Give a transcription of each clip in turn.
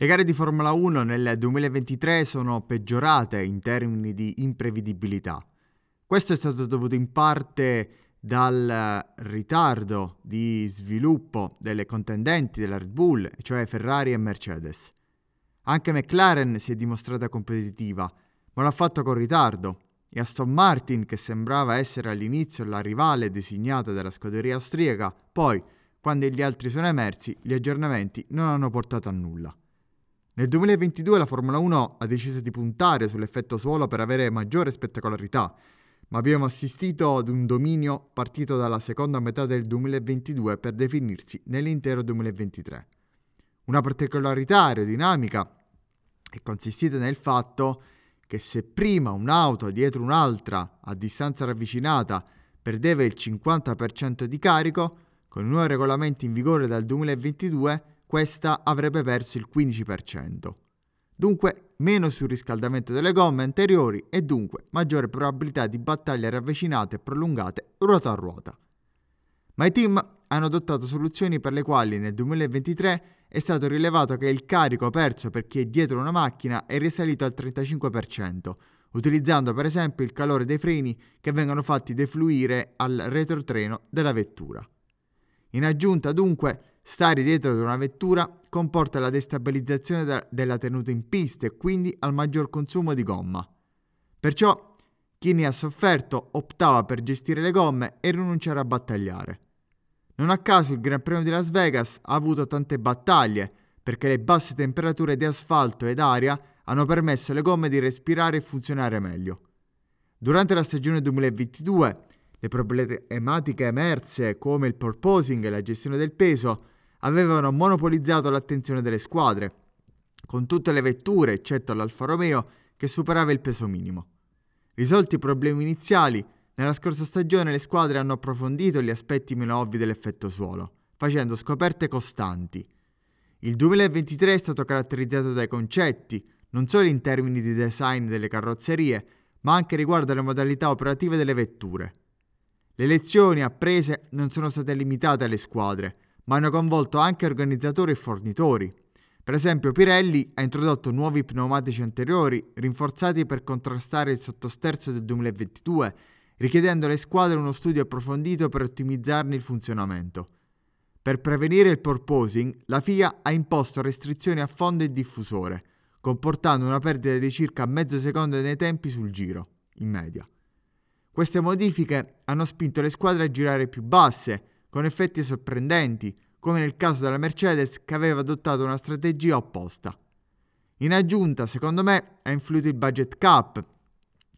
Le gare di Formula 1 nel 2023 sono peggiorate in termini di imprevedibilità. Questo è stato dovuto in parte dal ritardo di sviluppo delle contendenti della Red Bull, cioè Ferrari e Mercedes. Anche McLaren si è dimostrata competitiva, ma l'ha fatto con ritardo e Aston Martin, che sembrava essere all'inizio la rivale designata della scuderia austriaca, poi, quando gli altri sono emersi, gli aggiornamenti non hanno portato a nulla. Nel 2022 la Formula 1 ha deciso di puntare sull'effetto suolo per avere maggiore spettacolarità, ma abbiamo assistito ad un dominio partito dalla seconda metà del 2022 per definirsi nell'intero 2023. Una particolarità aerodinamica è consistita nel fatto che se prima un'auto dietro un'altra a distanza ravvicinata perdeva il 50% di carico, con i nuovi regolamenti in vigore dal 2022 questa avrebbe perso il 15%. Dunque meno surriscaldamento delle gomme anteriori e dunque maggiore probabilità di battaglie ravvicinate e prolungate ruota a ruota. Ma i team hanno adottato soluzioni per le quali nel 2023 è stato rilevato che il carico perso per chi è dietro una macchina è risalito al 35%, utilizzando per esempio il calore dei freni che vengono fatti defluire al retrotreno della vettura. In aggiunta dunque Stare dietro ad una vettura comporta la destabilizzazione de- della tenuta in pista e quindi al maggior consumo di gomma. Perciò chi ne ha sofferto optava per gestire le gomme e rinunciare a battagliare. Non a caso il Gran Premio di Las Vegas ha avuto tante battaglie perché le basse temperature di asfalto ed aria hanno permesso alle gomme di respirare e funzionare meglio. Durante la stagione 2022 le problematiche emerse come il porposing e la gestione del peso avevano monopolizzato l'attenzione delle squadre, con tutte le vetture, eccetto l'Alfa Romeo, che superava il peso minimo. Risolti i problemi iniziali, nella scorsa stagione le squadre hanno approfondito gli aspetti meno ovvi dell'effetto suolo, facendo scoperte costanti. Il 2023 è stato caratterizzato dai concetti, non solo in termini di design delle carrozzerie, ma anche riguardo alle modalità operative delle vetture. Le lezioni apprese non sono state limitate alle squadre, ma hanno coinvolto anche organizzatori e fornitori. Per esempio Pirelli ha introdotto nuovi pneumatici anteriori rinforzati per contrastare il sottosterzo del 2022, richiedendo alle squadre uno studio approfondito per ottimizzarne il funzionamento. Per prevenire il porposing, la FIA ha imposto restrizioni a fondo e diffusore, comportando una perdita di circa mezzo secondo nei tempi sul giro, in media. Queste modifiche hanno spinto le squadre a girare più basse, con effetti sorprendenti, come nel caso della Mercedes che aveva adottato una strategia opposta. In aggiunta, secondo me, ha influito il budget cap,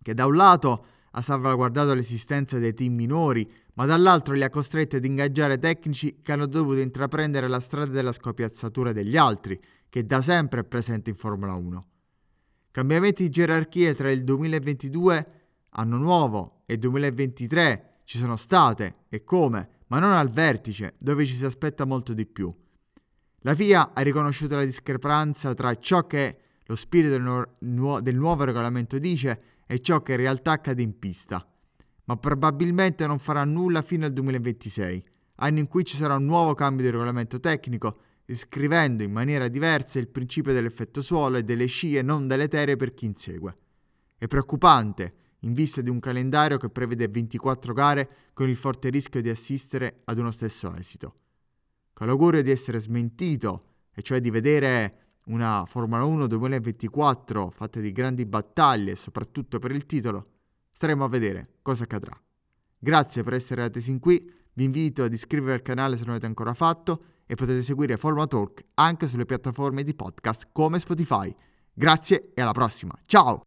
che da un lato ha salvaguardato l'esistenza dei team minori, ma dall'altro li ha costretti ad ingaggiare tecnici che hanno dovuto intraprendere la strada della scopiazzatura degli altri, che da sempre è presente in Formula 1. Cambiamenti di gerarchie tra il 2022, anno nuovo, e il 2023 ci sono state, e come, ma non al vertice, dove ci si aspetta molto di più. La FIA ha riconosciuto la discrepanza tra ciò che lo spirito del, nu- nu- del nuovo regolamento dice e ciò che in realtà accade in pista, ma probabilmente non farà nulla fino al 2026, anno in cui ci sarà un nuovo cambio di regolamento tecnico, scrivendo in maniera diversa il principio dell'effetto suolo e delle scie non deleterie per chi insegue. È preoccupante, in vista di un calendario che prevede 24 gare con il forte rischio di assistere ad uno stesso esito. Con l'augurio di essere smentito, e cioè di vedere una Formula 1 2024 fatta di grandi battaglie, soprattutto per il titolo, staremo a vedere cosa accadrà. Grazie per essere andati sin qui, vi invito ad iscrivervi al canale se non avete ancora fatto e potete seguire Formula Talk anche sulle piattaforme di podcast come Spotify. Grazie e alla prossima, ciao!